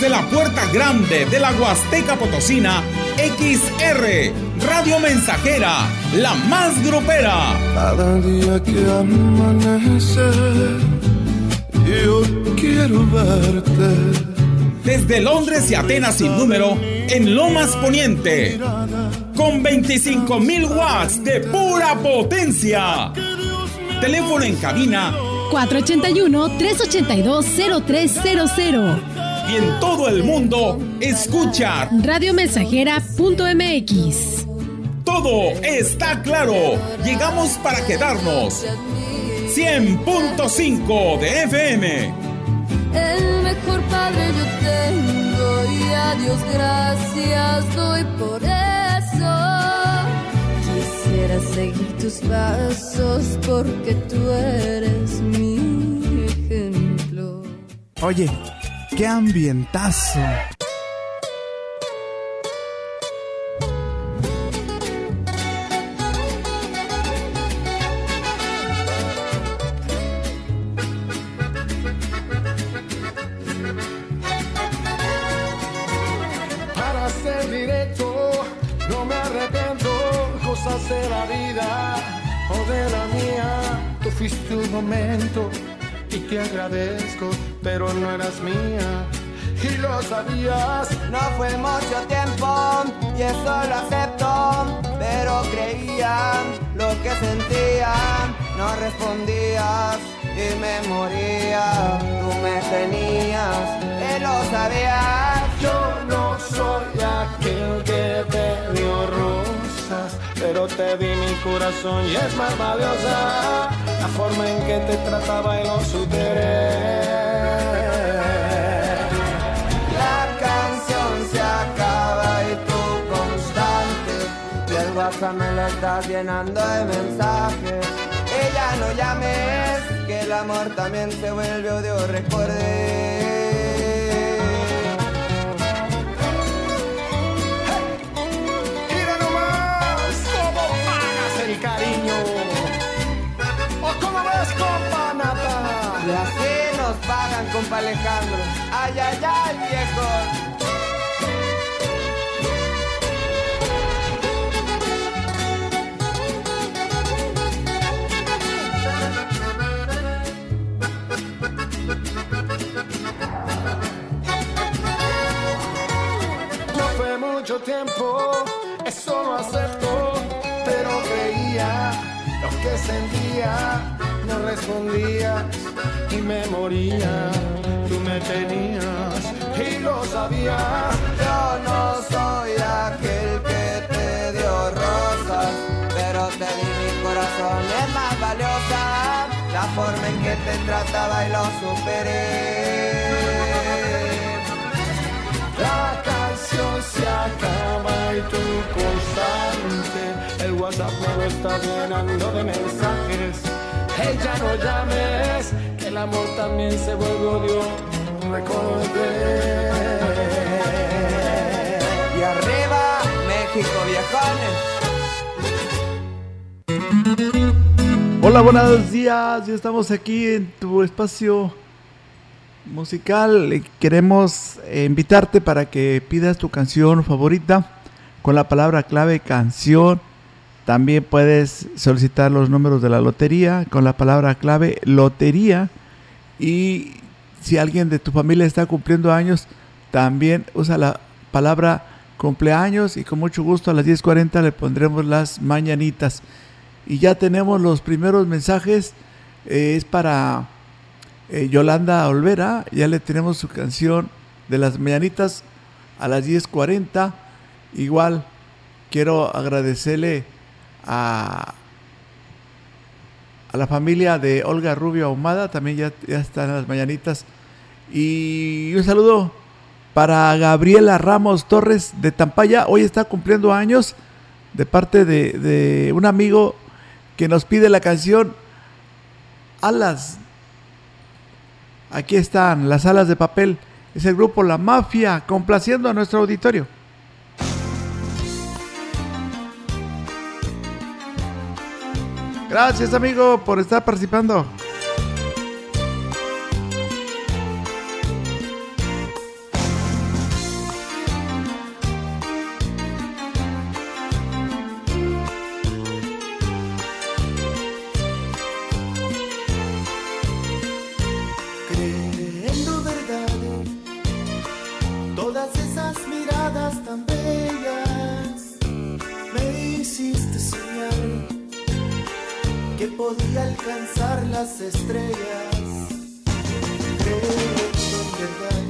Desde la puerta grande de la Huasteca Potosina, XR, Radio Mensajera, la más grupera. Cada día que amanece, yo quiero verte. Desde Londres y Atenas sin número, en Lomas Poniente, con 25.000 watts de pura potencia. Teléfono en cabina 481-382-0300. Y en todo el mundo, escucha radiomensajera.mx. Todo está claro. Llegamos para quedarnos. 100.5 de FM. El mejor padre yo tengo y a Dios gracias doy por eso. Quisiera seguir tus pasos porque tú eres mi ejemplo. Oye, qué ambientazo. Para ser directo, no me arrepiento, cosas de la vida o de la mía. Tú fuiste un momento y te agradezco, pero no eras mía. Y lo sabías, No fue mucho tiempo y eso lo acepto, pero creía lo que sentía, no respondías y me moría. Tú me tenías y lo sabías. yo no soy aquel que pero te di mi corazón y es más valiosa la forma en que te trataba y lo superé. La canción se acaba y tú constante. Y el WhatsApp me lo estás llenando de mensajes. Ya no llames, que el amor también se vuelve odio, recuerde. Y así nos pagan, compa Alejandro. Ay, ay, ay, viejo. No fue mucho tiempo, eso lo acepto, pero creía lo que sentía, no respondías y me moría. Tú me tenías y lo sabías. Yo no soy aquel que te dio rosas, pero te di mi corazón, es más valiosa la forma en que te trataba y lo superé. La canción se acaba y tú constante. El WhatsApp lo está llenando de mensajes. Hey, ya no llames, que el amor también se vuelve odio. Recordé. Y arriba, México, viejones. Hola, buenos días. Ya estamos aquí en tu espacio musical. Queremos invitarte para que pidas tu canción favorita con la palabra clave canción. También puedes solicitar los números de la lotería con la palabra clave lotería. Y si alguien de tu familia está cumpliendo años, también usa la palabra cumpleaños y con mucho gusto a las 10.40 le pondremos las mañanitas. Y ya tenemos los primeros mensajes. eh, es para eh, Yolanda Olvera. Ya le tenemos su canción de las mañanitas a las 10.40. Igual quiero agradecerle a, a la familia de Olga Rubio Ahumada. También ya, ya están las mañanitas. Y un saludo para Gabriela Ramos Torres de Tampaya. Hoy está cumpliendo años de parte de, de un amigo que nos pide la canción Alas. Aquí están las alas de papel. Es el grupo La Mafia complaciendo a nuestro auditorio. Gracias amigo por estar participando. Podía alcanzar las estrellas. Creo en verdad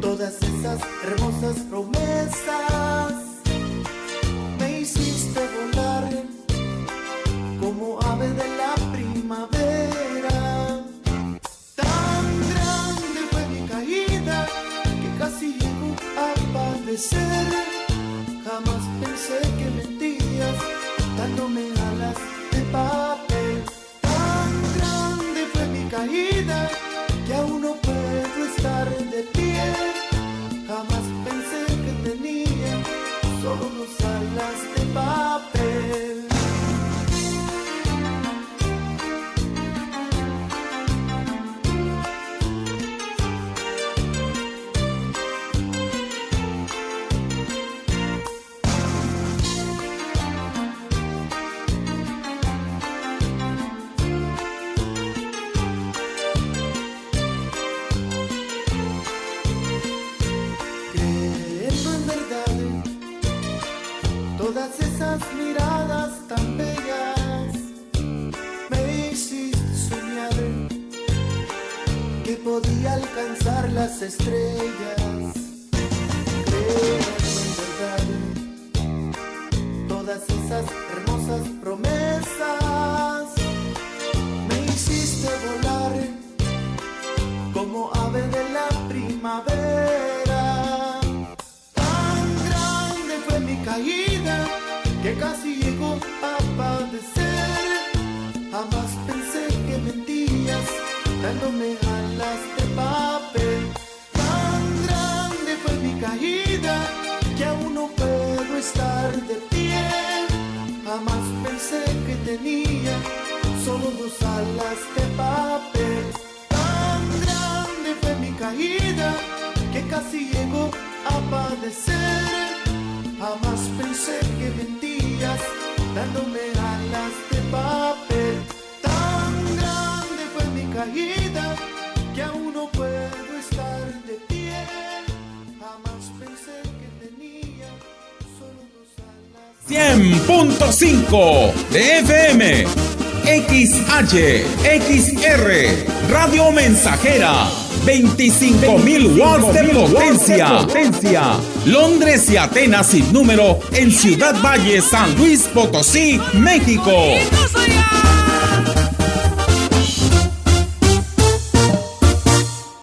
todas esas hermosas promesas me hiciste volar como ave de la primavera. Tan grande fue mi caída que casi llego a padecer. Fue alas. 100.5 de FM, XH, XR, Radio Mensajera, 25.000 watts de potencia. Londres y Atenas sin número en Ciudad Valle, San Luis Potosí, México.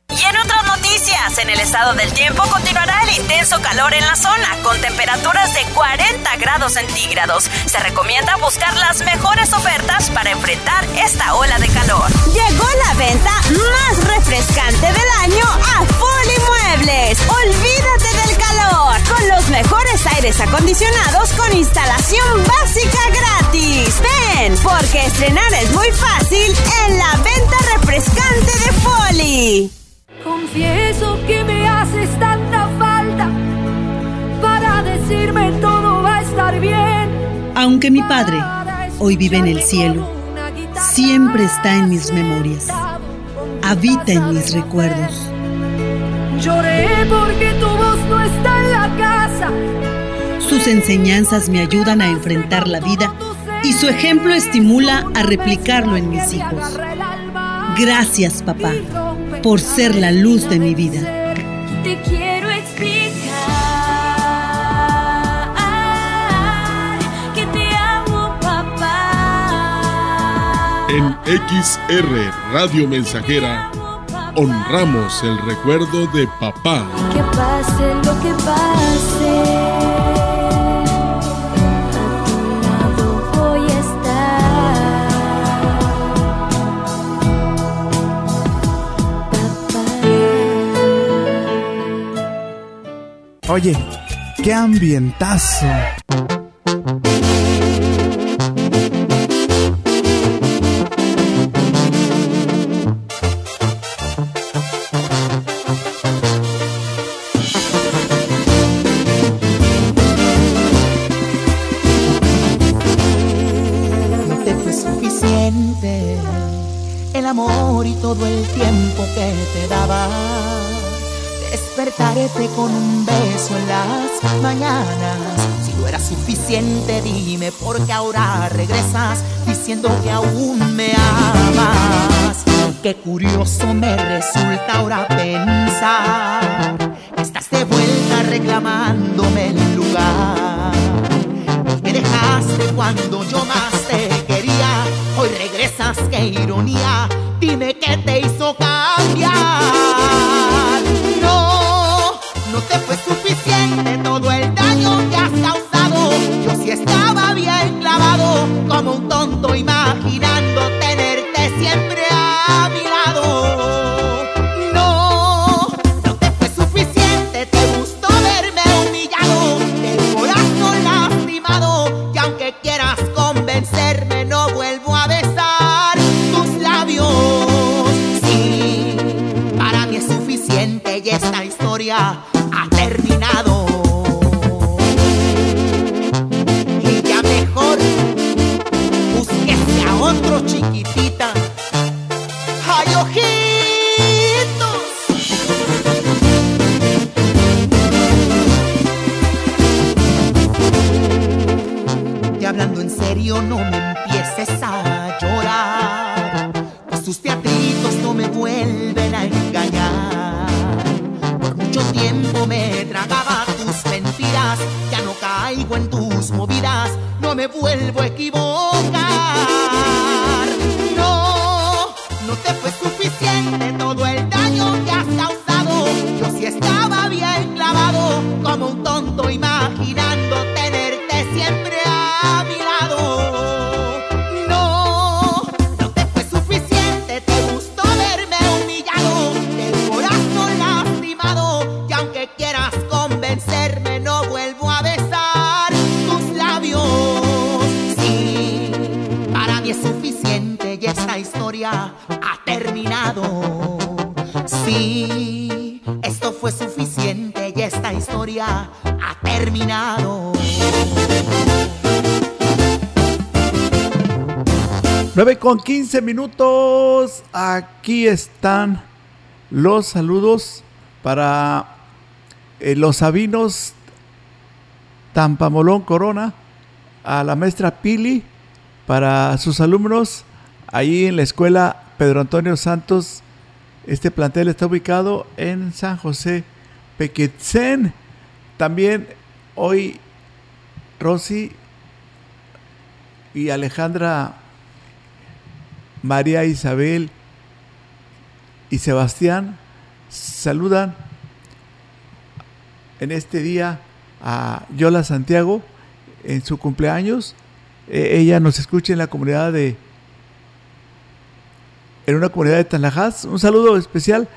Y en otras noticias, en el estado del tiempo continuará el intenso calor en la zona, con temperaturas de 40 grados centígrados. Se recomienda buscar las mejores ofertas para enfrentar esta ola de calor. Llegó la venta más refrescante del año a Foli Muebles. Olvídate del calor con los mejores aires acondicionados con instalación básica gratis. Ven, porque estrenar es muy fácil en la venta refrescante de Foli. Confieso que me falta para decirme todo va a estar bien. Aunque mi padre hoy vive en el cielo, siempre está en mis memorias, habita en mis recuerdos. Lloré porque tu voz no está en la casa. Sus enseñanzas me ayudan a enfrentar la vida y su ejemplo estimula a replicarlo en mis hijos. Gracias, papá, por ser la luz de mi vida. En XR Radio Mensajera honramos el recuerdo de papá. Que pase lo que pase. Oye, qué ambientazo. 9 con 15 minutos. Aquí están los saludos para eh, los sabinos Tampamolón Corona, a la maestra Pili, para sus alumnos ahí en la escuela Pedro Antonio Santos. Este plantel está ubicado en San José Pequetzen. También hoy Rosy y Alejandra María Isabel y Sebastián saludan en este día a Yola Santiago en su cumpleaños. E, ella nos escucha en la comunidad de en una comunidad de Tanajás. Un saludo especial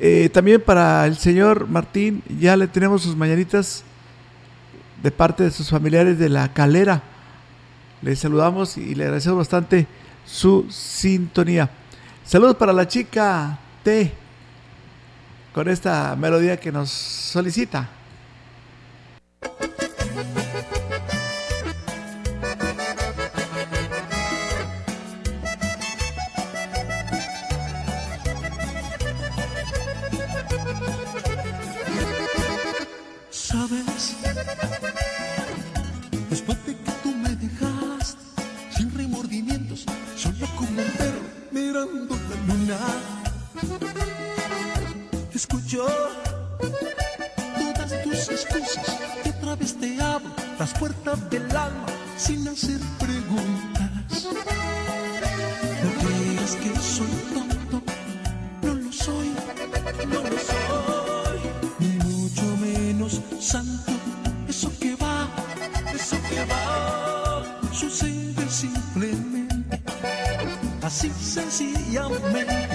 eh, también para el señor Martín. Ya le tenemos sus mañanitas de parte de sus familiares de la calera. Les saludamos y le agradecemos bastante su sintonía. Saludos para la chica T con esta melodía que nos solicita. soledad. Escucho todas tus excusas y otra te abro las puertas del alma sin hacer preguntas. me.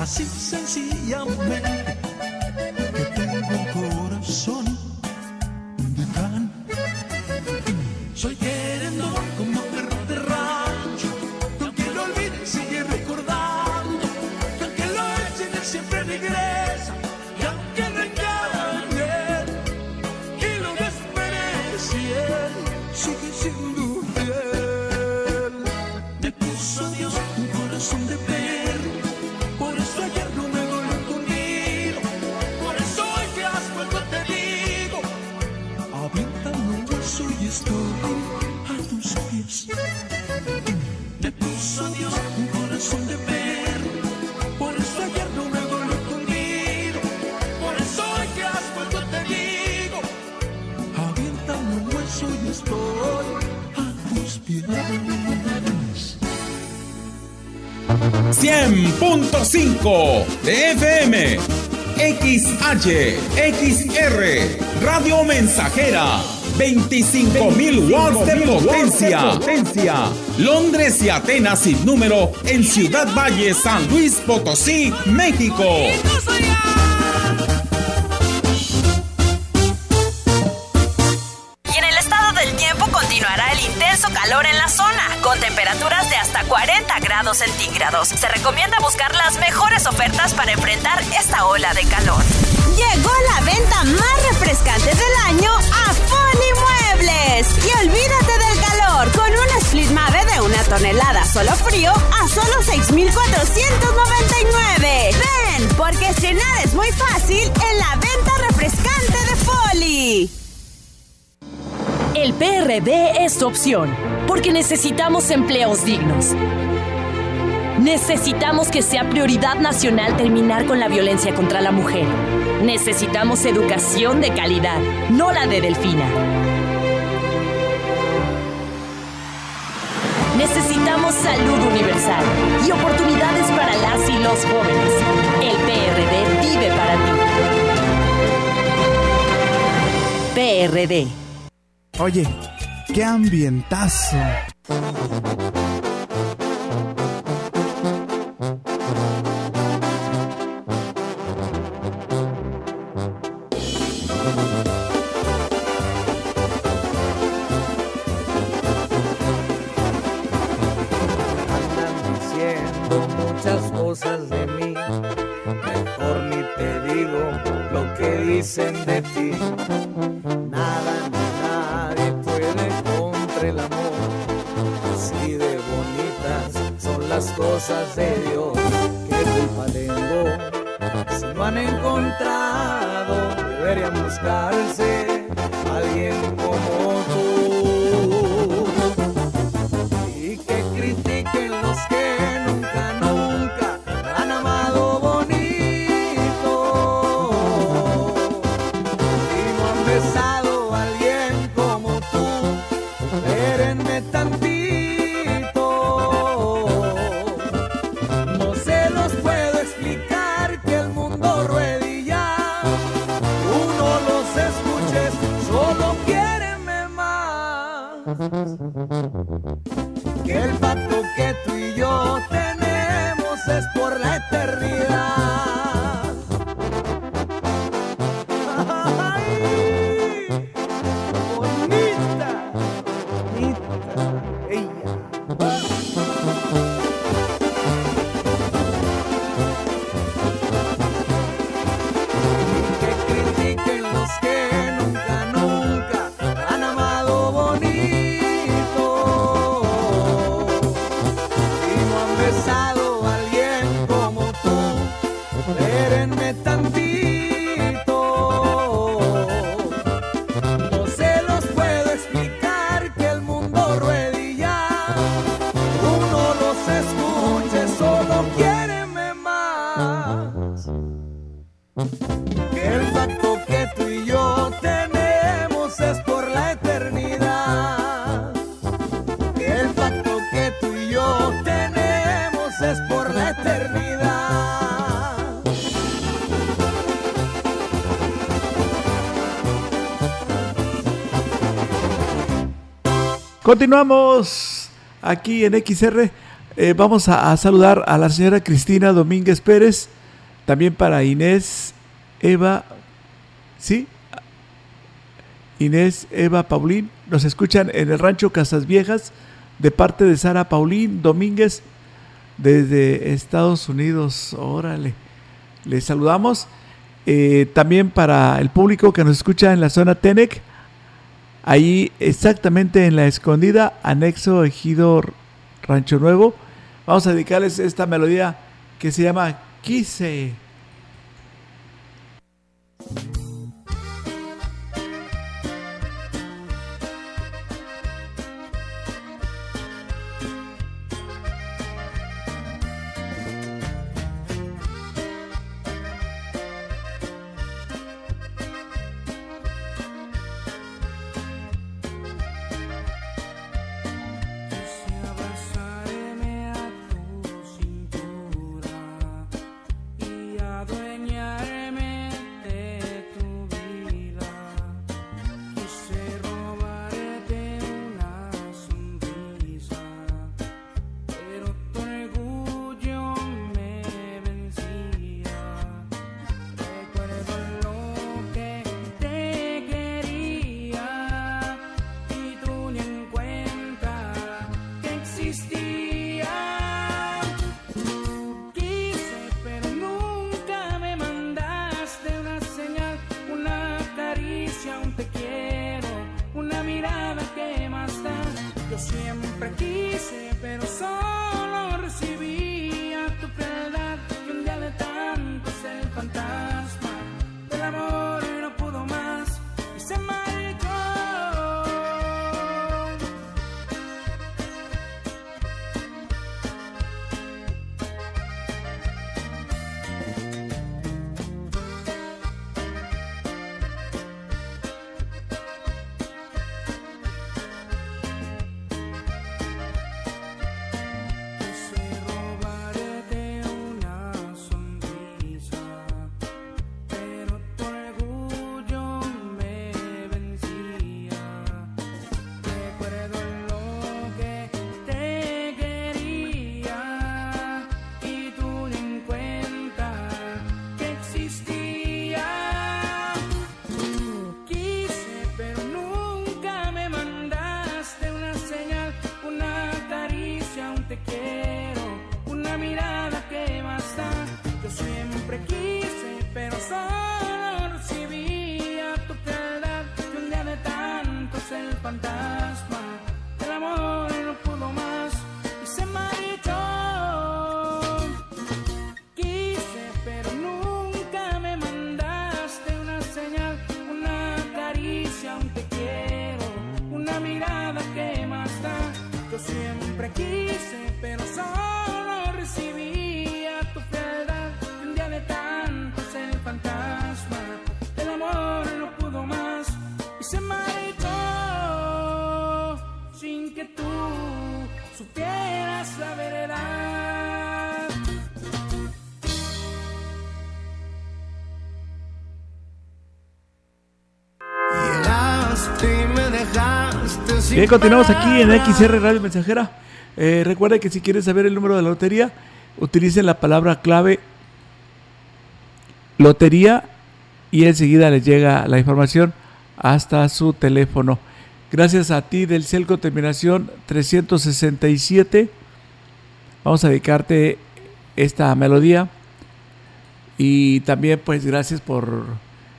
Así sencillamente, que tengo el corazón de pan. Soy 100.5 de FM, XH, XR, Radio Mensajera, 25.000 watts de potencia. potencia. Londres y Atenas sin número en Ciudad Valle, San Luis Potosí, México. Grados centígrados. Se recomienda buscar las mejores ofertas para enfrentar esta ola de calor. Llegó la venta más refrescante del año a Foli Muebles. Y olvídate del calor con un split Mave de una tonelada solo frío a solo 6,499. Ven, porque estrenar es muy fácil en la venta refrescante de Foli. El PRD es tu opción, porque necesitamos empleos dignos. Necesitamos que sea prioridad nacional terminar con la violencia contra la mujer. Necesitamos educación de calidad, no la de Delfina. Necesitamos salud universal y oportunidades para las y los jóvenes. El PRD vive para ti. PRD. Oye, qué ambientazo. Que el pacto que tú y yo tenemos es por la eternidad. Continuamos aquí en XR. Eh, vamos a, saludar a la señora Cristina Domínguez Pérez. También para Inés Eva. ¿Sí? Inés Eva Paulín. Nos escuchan en el rancho Casas Viejas de parte de Sara Paulín Domínguez desde Estados Unidos. Órale. Les saludamos. Eh, también para el público que nos escucha en la zona Tenec, ahí exactamente en la escondida, anexo Ejido Rancho Nuevo, vamos a dedicarles esta melodía que se llama Quise. Bien, continuamos aquí en. XR Radio Mensajera. Eh, recuerda que si quieres saber el número de la lotería, utilicen la palabra clave lotería y enseguida les llega la información hasta su teléfono. Gracias a ti del Celco terminación 367. Vamos a dedicarte esta melodía. Y también pues gracias por,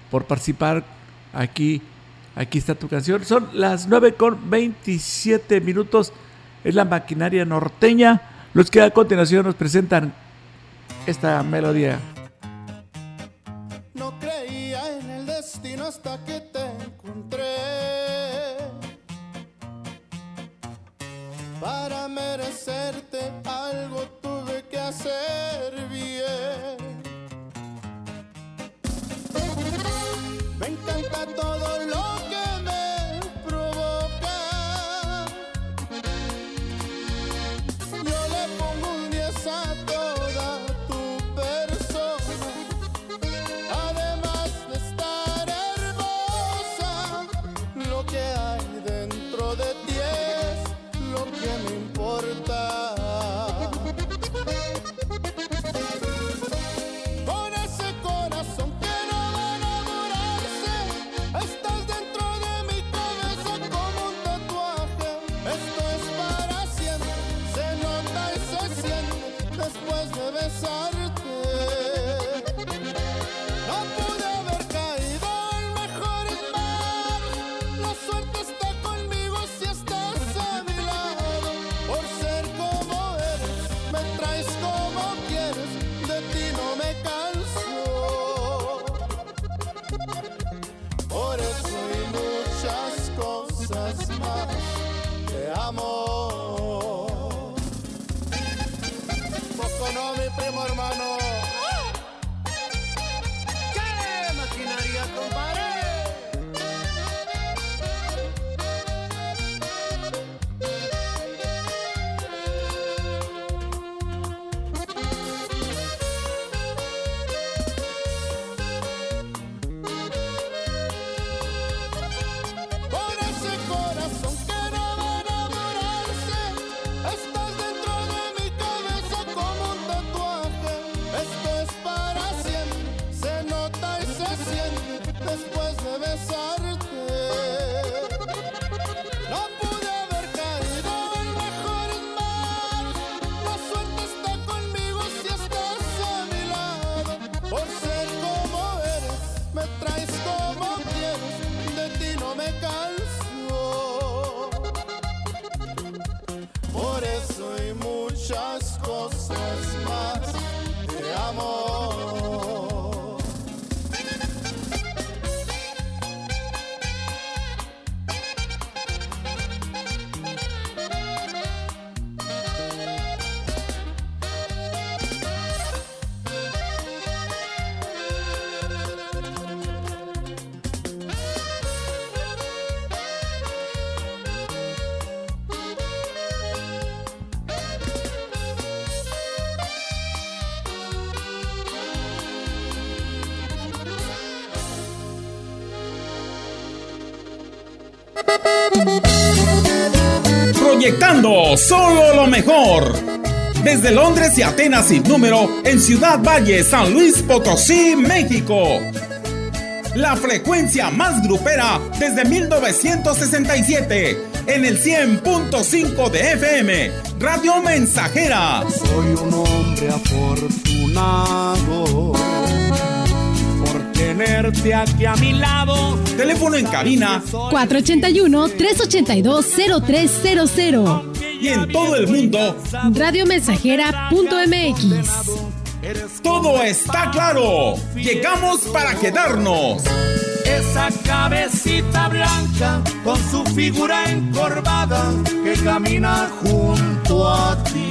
por participar aquí. Aquí está tu canción. Son las 9 con 27 minutos. Es la maquinaria norteña. Los que a continuación nos presentan esta melodía. Proyectando solo lo mejor. Desde Londres y Atenas sin número en Ciudad Valle, San Luis Potosí, México. La frecuencia más grupera desde 1967 en el 100.5 de FM, Radio Mensajera. Soy un hombre afortunado tenerte aquí a mi lado. Teléfono en cabina 481-382-0300. y en todo el mundo. Radiomensajera.mx. Todo está claro. Llegamos para quedarnos. Esa cabecita blanca con su figura encorvada que camina junto a ti.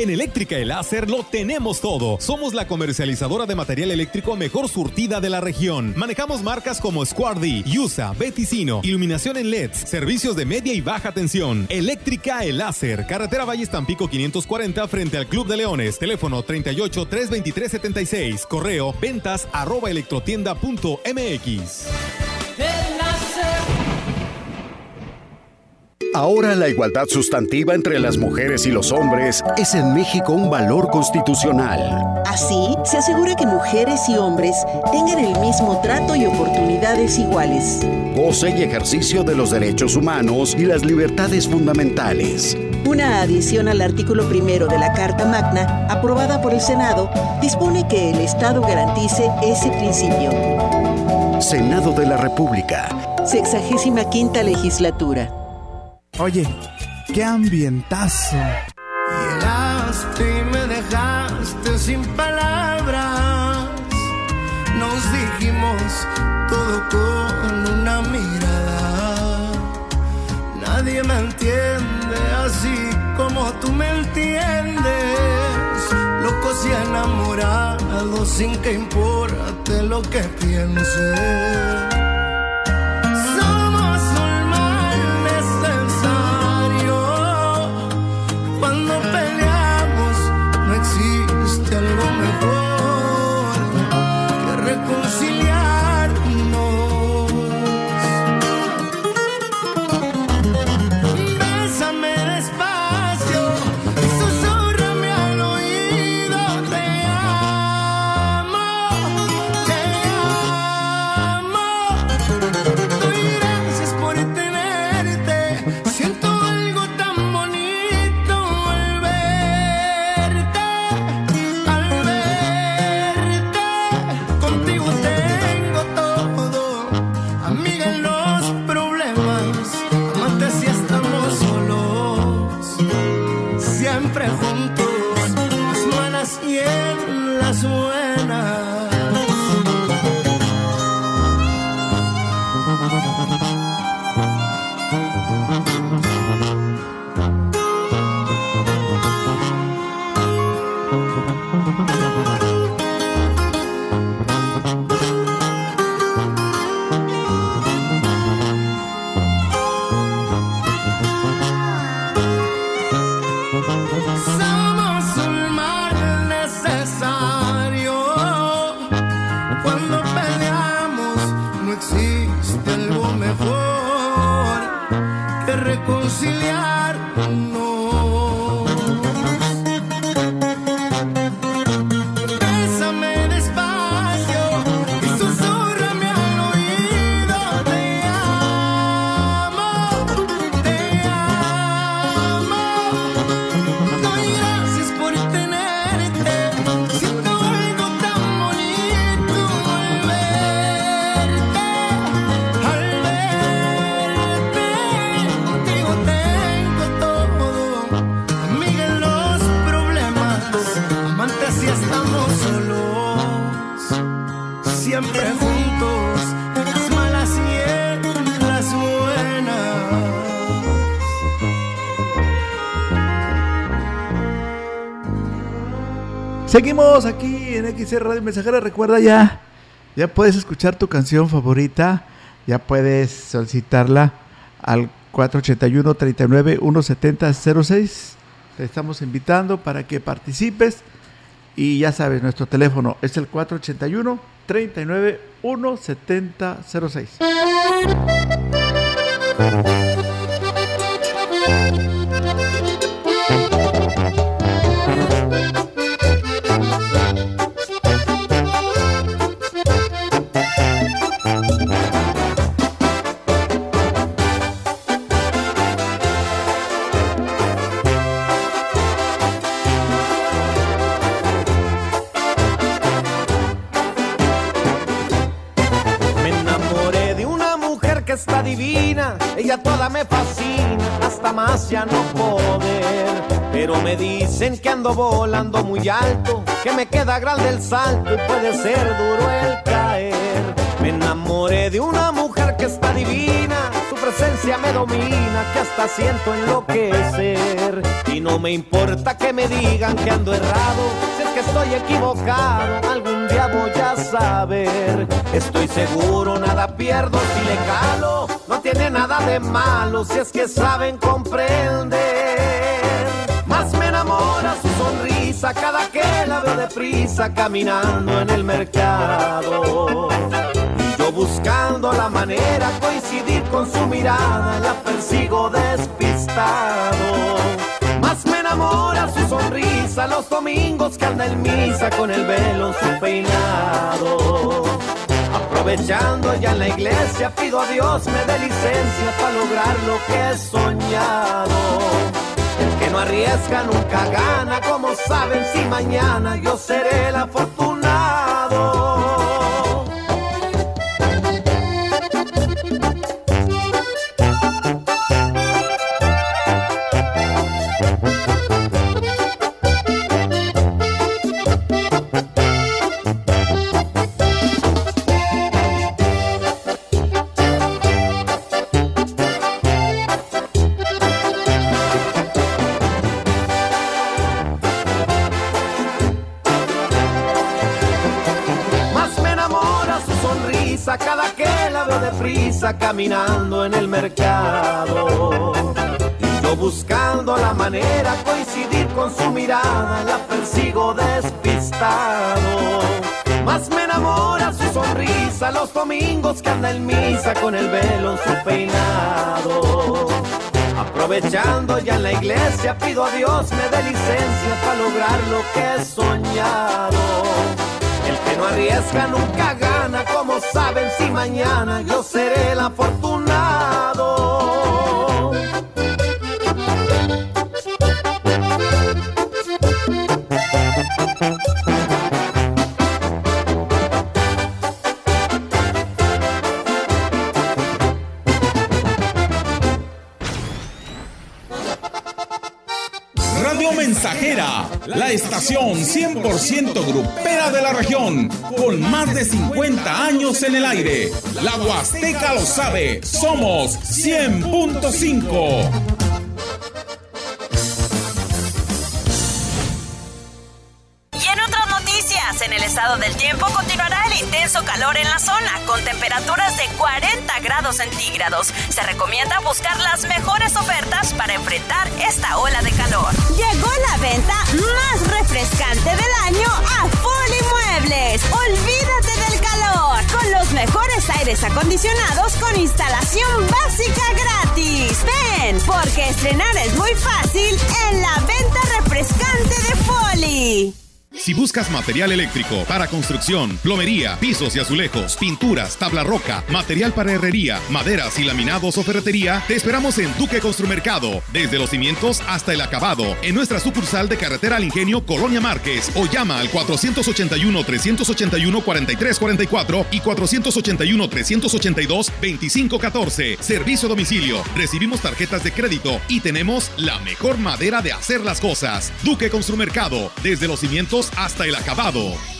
En Eléctrica El Láser lo tenemos todo. Somos la comercializadora de material eléctrico mejor surtida de la región. Manejamos marcas como Squardi, Yusa, Beticino, iluminación en LEDs, servicios de media y baja tensión. Eléctrica El Láser, carretera Valles Tampico 540 frente al Club de Leones. Teléfono 38 323 76. Correo ventas arroba electrotienda.mx. Ahora la igualdad sustantiva entre las mujeres y los hombres es en México un valor constitucional. Así, se asegura que mujeres y hombres tengan el mismo trato y oportunidades iguales. Goce y ejercicio de los derechos humanos y las libertades fundamentales. Una adición al artículo primero de la Carta Magna, aprobada por el Senado, dispone que el Estado garantice ese principio. Senado de la República. Sexagésima quinta legislatura. Oye, qué ambientazo. Llegaste y me dejaste sin palabras. Nos dijimos todo con una mirada. Nadie me entiende así como tú me entiendes. Locos y enamorado sin que importe lo que piense. Aquí en XR Radio Mensajera. Recuerda ya, ya puedes escuchar tu canción favorita, ya puedes solicitarla al 481 39 170 06. Te estamos invitando para que participes y ya sabes, nuestro teléfono es el 481 toda me fascina, hasta más ya no poder. Pero me dicen que ando volando muy alto, que me queda grande el salto y puede ser duro el caer. Me enamoré de una mujer que está divina, su presencia me domina, que hasta siento enloquecer. Y no me importa que me digan que ando errado, que estoy equivocado, algún día voy a saber. Estoy seguro, nada pierdo si le calo, no tiene nada de malo, si es que saben comprender. Más me enamora su sonrisa cada que la veo deprisa caminando en el mercado. Y yo buscando la manera coincidir con su mirada, la persigo despistado. Más me enamora su sonrisa los domingos que anda en misa con el velo su peinado. Aprovechando ya en la iglesia pido a Dios me dé licencia para lograr lo que he soñado. El que no arriesga nunca gana, como saben si mañana yo seré el afortunado. Cada que la veo deprisa caminando en el mercado. Y yo buscando la manera coincidir con su mirada, la persigo despistado. Más me enamora su sonrisa los domingos que anda en misa con el velo en su peinado. Aprovechando ya en la iglesia, pido a Dios me dé licencia para lograr lo que he soñado. No arriesga nunca gana, como saben si mañana yo seré el afortunado. Estación 100% grupera de la región, con más de 50 años en el aire. La Huasteca lo sabe, somos 100.5. calor en la zona, con temperaturas de 40 grados centígrados. Se recomienda buscar las mejores ofertas para enfrentar esta ola de calor. Llegó la venta más refrescante del año a Foli Muebles. Olvídate del calor con los mejores aires acondicionados con instalación básica gratis. Ven, porque estrenar es muy fácil en la venta refrescante de Foli. Si buscas material eléctrico para construcción, plomería, pisos y azulejos, pinturas, tabla roca, material para herrería, maderas y laminados o ferretería, te esperamos en Duque Construmercado, desde los cimientos hasta el acabado, en nuestra sucursal de Carretera al Ingenio Colonia Márquez o llama al 481-381-4344 y 481-382-2514. Servicio a domicilio. Recibimos tarjetas de crédito y tenemos la mejor madera de hacer las cosas. Duque Construmercado, desde los cimientos hasta el acabado.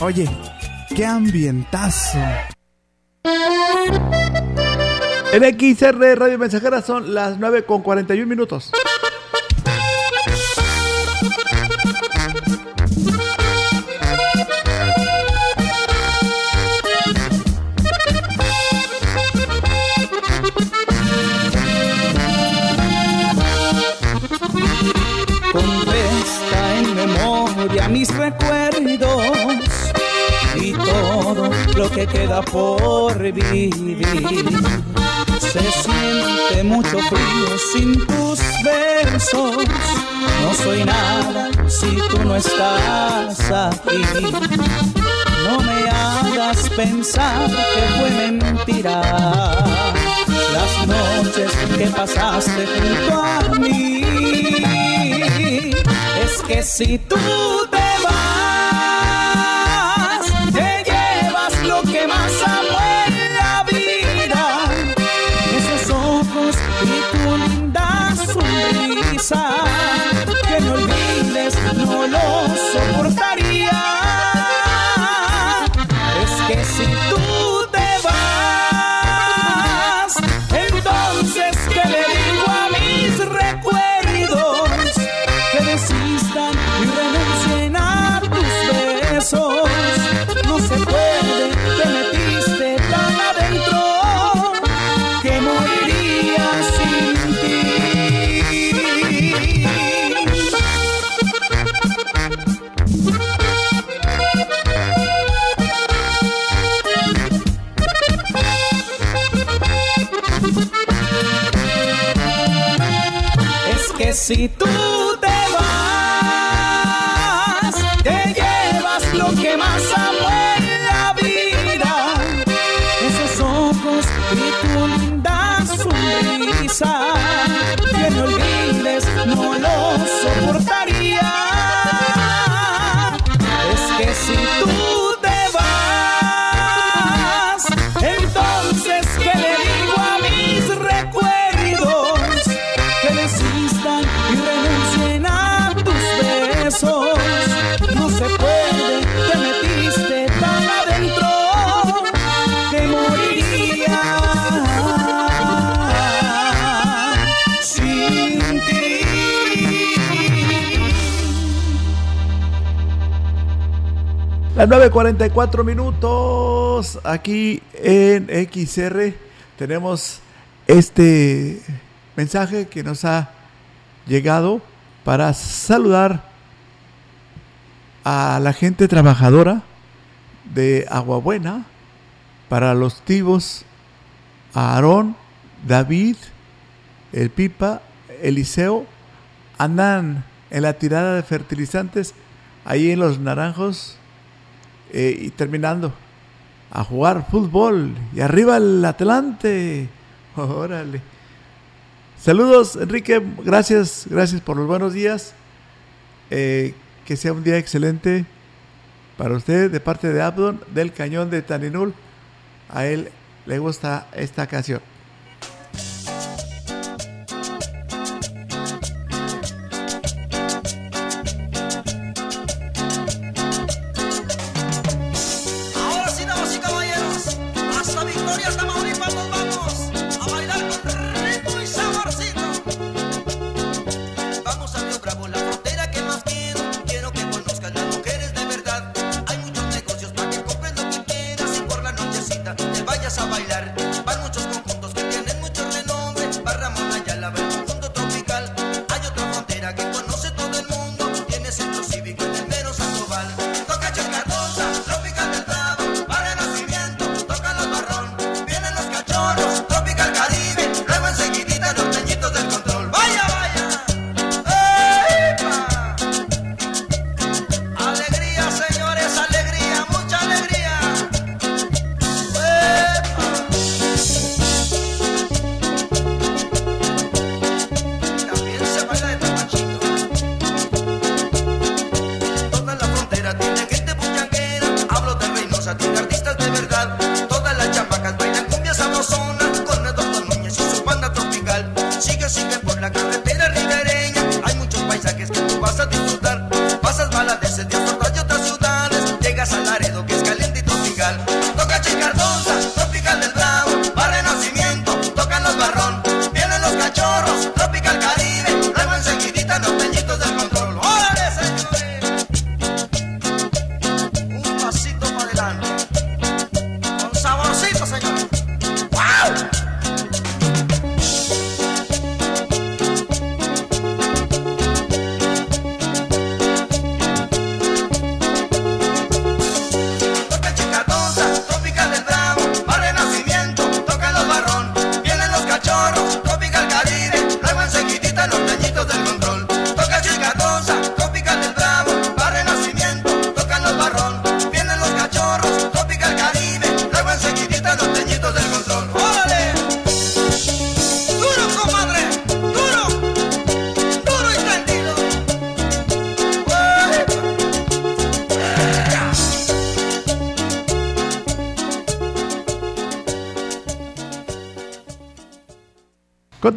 Oye, qué ambientazo. En XR Radio Mensajera son las 9 con 41 minutos. Con esta en memoria mis recuerdos lo que queda por vivir. Se siente mucho frío sin tus besos. No soy nada si tú no estás aquí. No me hagas pensar que fue mentira las noches que pasaste junto a mí. Es que si tú Las 9.44 minutos aquí en XR tenemos este mensaje que nos ha llegado para saludar a la gente trabajadora de Aguabuena, para los tibos, Aarón, David, el Pipa, Eliseo, andan en la tirada de fertilizantes ahí en los naranjos eh, y terminando a jugar fútbol y arriba el Atlante. Órale. Saludos, Enrique. Gracias, gracias por los buenos días. Eh, que sea un día excelente para usted de parte de Abdon del Cañón de Taninul. A él le gusta esta canción.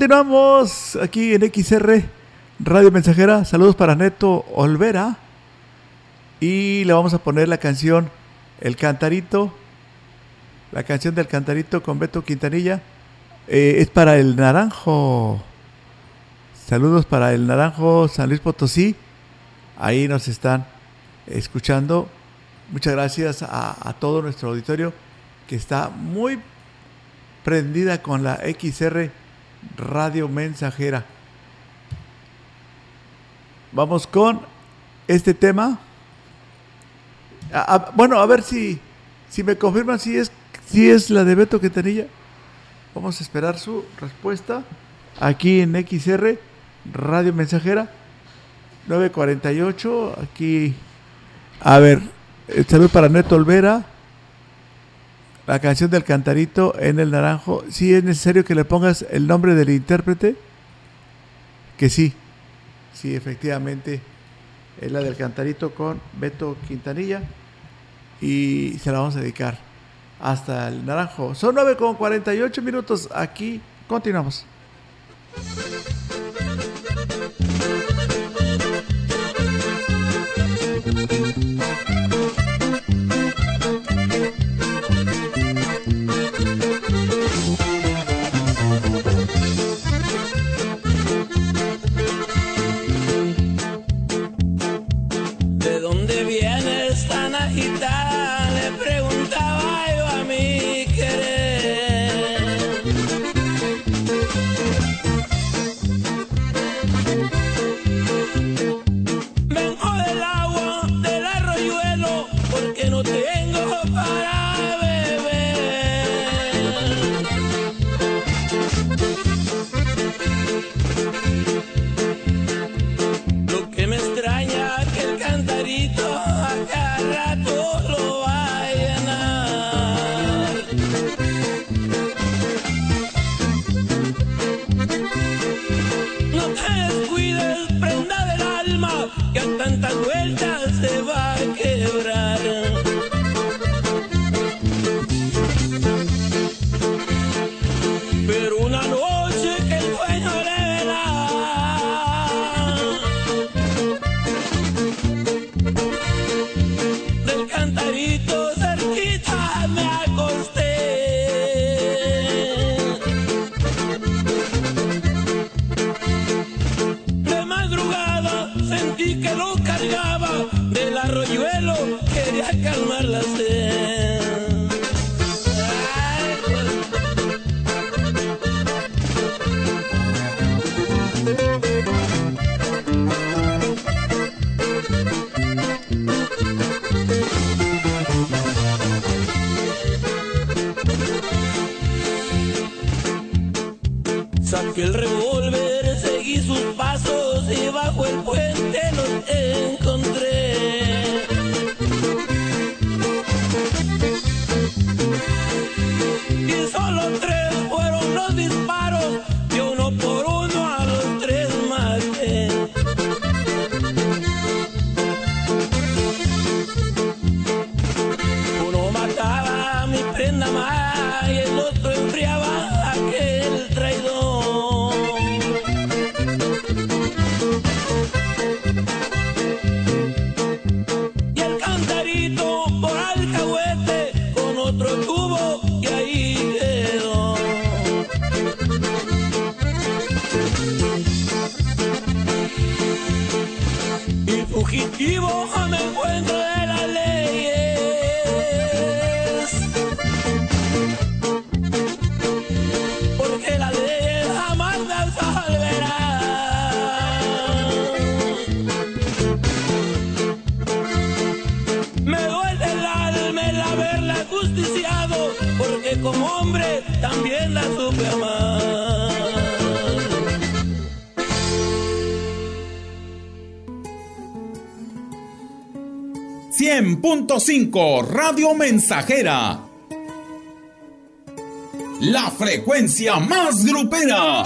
Continuamos aquí en XR Radio Mensajera. Saludos para Neto Olvera. Y le vamos a poner la canción El Cantarito. La canción del Cantarito con Beto Quintanilla. Eh, es para el Naranjo. Saludos para el Naranjo San Luis Potosí. Ahí nos están escuchando. Muchas gracias a, a todo nuestro auditorio que está muy prendida con la XR Radio Mensajera. Vamos con este tema. A- a- bueno, a ver si, si me confirman si es, si es la de Beto Quintanilla. Vamos a esperar su respuesta aquí en XR Radio Mensajera 948. Aquí, a ver, eh, salud para Neto Olvera. La canción del cantarito en el naranjo. Si es necesario que le pongas el nombre del intérprete. Que sí. Sí, efectivamente. Es la del cantarito con Beto Quintanilla. Y se la vamos a dedicar hasta el naranjo. Son 9 con 48 minutos. Aquí continuamos. 100.5 Radio Mensajera. La frecuencia más grupera.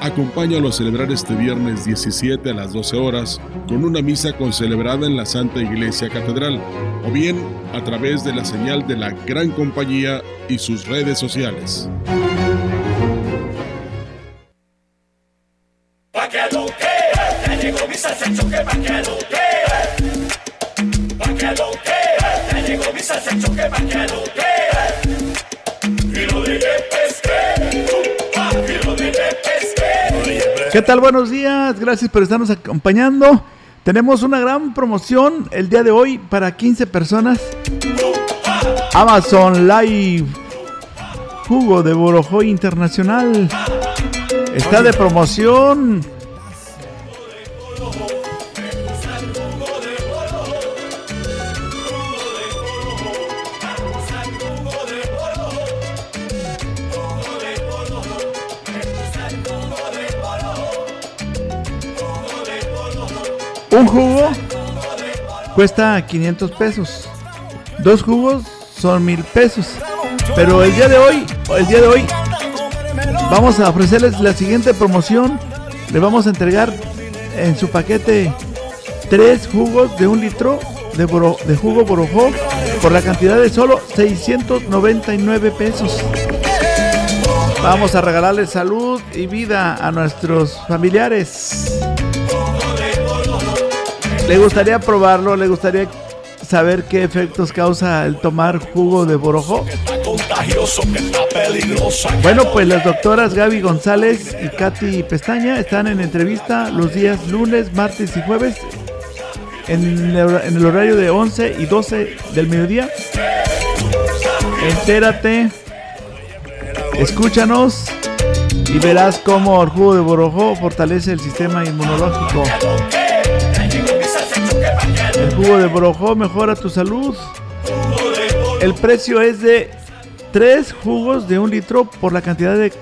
Acompáñalo a celebrar este viernes 17 a las 12 horas con una misa concelebrada en la Santa Iglesia Catedral o bien a través de la señal de la Gran Compañía y sus redes sociales. Pa' ¿Qué tal? Buenos días, gracias por estarnos acompañando. Tenemos una gran promoción el día de hoy para 15 personas. Amazon Live Jugo de Borojoy Internacional está de promoción. Un jugo cuesta 500 pesos. Dos jugos son mil pesos. Pero el día de hoy, el día de hoy, vamos a ofrecerles la siguiente promoción. Le vamos a entregar en su paquete tres jugos de un litro de, jugo borojó por la cantidad de solo 699 pesos. Vamos a regalarle salud y vida a nuestros familiares. ¿Le gustaría probarlo? ¿Le gustaría saber qué efectos causa el tomar jugo de borojo? Bueno, pues las doctoras Gaby González y Katy Pestaña están en entrevista los días lunes, martes y jueves en el, horario de 11 y 12 del mediodía. Entérate, escúchanos y verás cómo el jugo de borojo fortalece el sistema inmunológico. Jugo de borojo mejora tu salud. El precio es de 3 jugos de un litro por la cantidad de,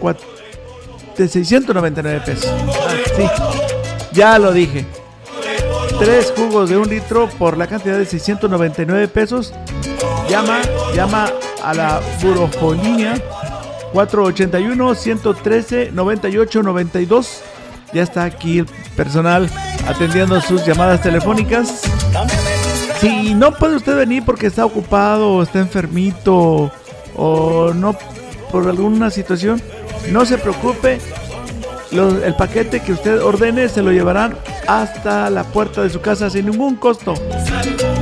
de 699 pesos. Ah, ya lo dije. 3 jugos de un litro por la cantidad de 699 pesos. Llama, llama a la burofolínea 481 113 98 92. Ya está aquí el personal atendiendo sus llamadas telefónicas. Si no puede usted venir porque está ocupado está enfermito o no por alguna situación, no se preocupe. El paquete que usted ordene se lo llevarán hasta la puerta de su casa sin ningún costo.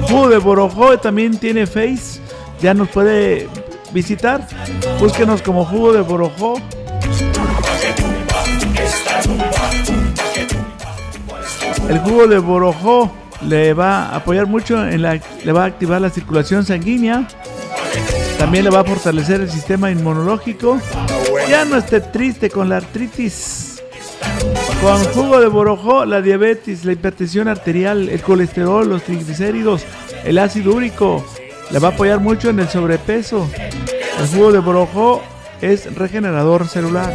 Jugo de Borojó también tiene Face. Ya nos puede visitar. Búsquenos como Jugo de Borojó. El jugo de Borojó le va a apoyar mucho en la le va a activar la circulación sanguínea. También le va a fortalecer el sistema inmunológico. Ya no esté triste con la artritis. Con jugo de borojó, la diabetes, la hipertensión arterial, el colesterol, los triglicéridos, el ácido úrico, le va a apoyar mucho en el sobrepeso. El jugo de borojó es regenerador celular.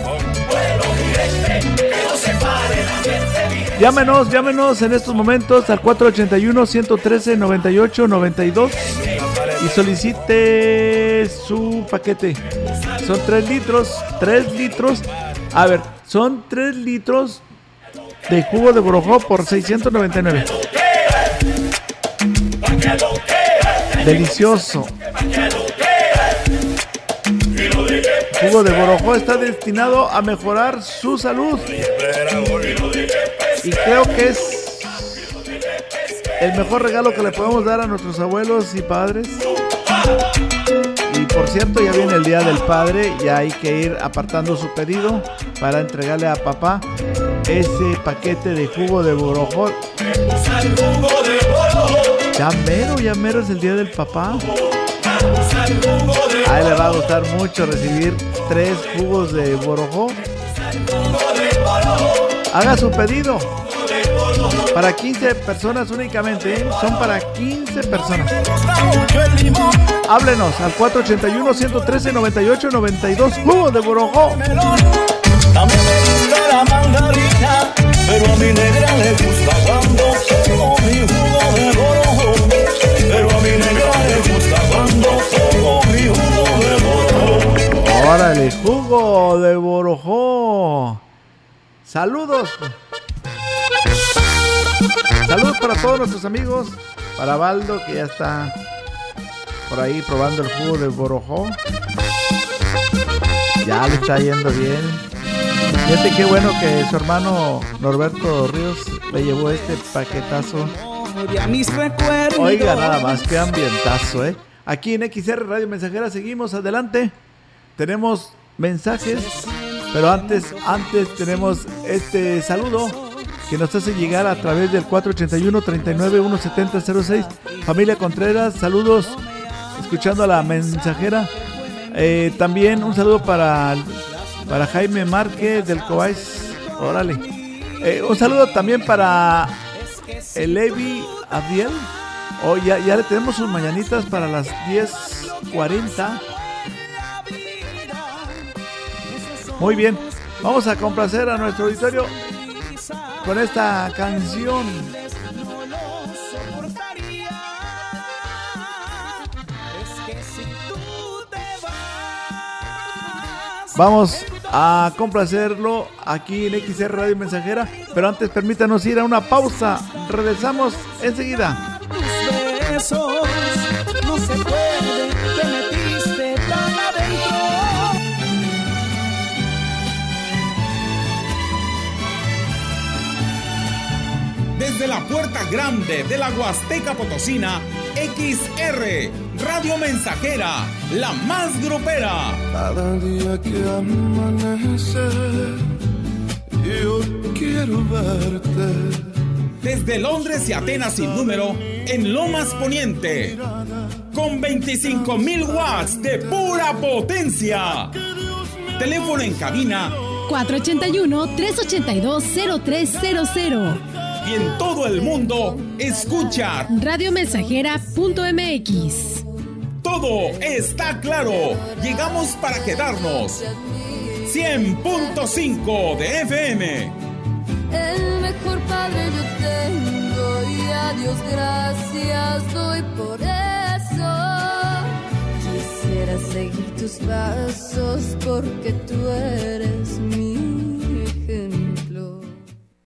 Llámenos, llámenos en estos momentos al 481-113-98-92 y solicite su paquete. Son 3 litros, 3 litros. A ver, son 3 litros de jugo de borojó por 699. Delicioso. Jugo de borojó está destinado a mejorar su salud. Y creo que es el mejor regalo que le podemos dar a nuestros abuelos y padres. Y por cierto, ya viene el Día del Padre, ya hay que ir apartando su pedido para entregarle a papá ese paquete de jugo de borojó. Ya mero, ya mero es el Día del Papá. A él le va a gustar mucho recibir tres jugos de borojó. Haga su pedido. Para 15 personas únicamente, ¿eh? son para 15 personas. Háblenos al 481-113-98-92. Jugo de borojó. También me gusta la mandarina, pero a mi negra le gusta cuando mi jugo de borojo. Pero a mi negra le gusta cuando mi jugo de borojo. Órale, jugo de borojó. Saludos. Saludos para todos nuestros amigos. Para Baldo, que ya está por ahí probando el jugo de borojó. Ya le está yendo bien. Fíjate qué bueno que su hermano Norberto Ríos le llevó este paquetazo. Oiga, nada más, qué ambientazo, ¿eh? Aquí en XR Radio Mensajera seguimos adelante. Tenemos mensajes, pero antes, antes tenemos este saludo que nos hace llegar a través del 481 39 17006. Familia Contreras, saludos, escuchando a la mensajera. Eh, también un saludo para, para Jaime Márquez del Cobáis. Órale. Eh, un saludo también para el Levi Abdiel. Oh, ya le tenemos sus mañanitas para las 10.40. Muy bien. Vamos a complacer a nuestro auditorio con esta canción. Vamos a complacerlo aquí en XR Radio Mensajera, pero antes permítanos ir a una pausa. Regresamos enseguida. Desde la puerta grande de la Huasteca Potosina, XR, Radio Mensajera, la más grupera. Cada día que amanece, yo quiero verte. Desde Londres y Atenas sin número, en Lomas Poniente. Con 25.000 watts de pura potencia. Teléfono en cabina 481-382-0300. Y en todo el mundo, escucha. Radiomensajera.mx. Todo está claro. Llegamos para quedarnos. 100.5 de FM. El mejor padre yo tengo y a Dios gracias doy por eso. Quisiera seguir tus pasos porque tú eres mi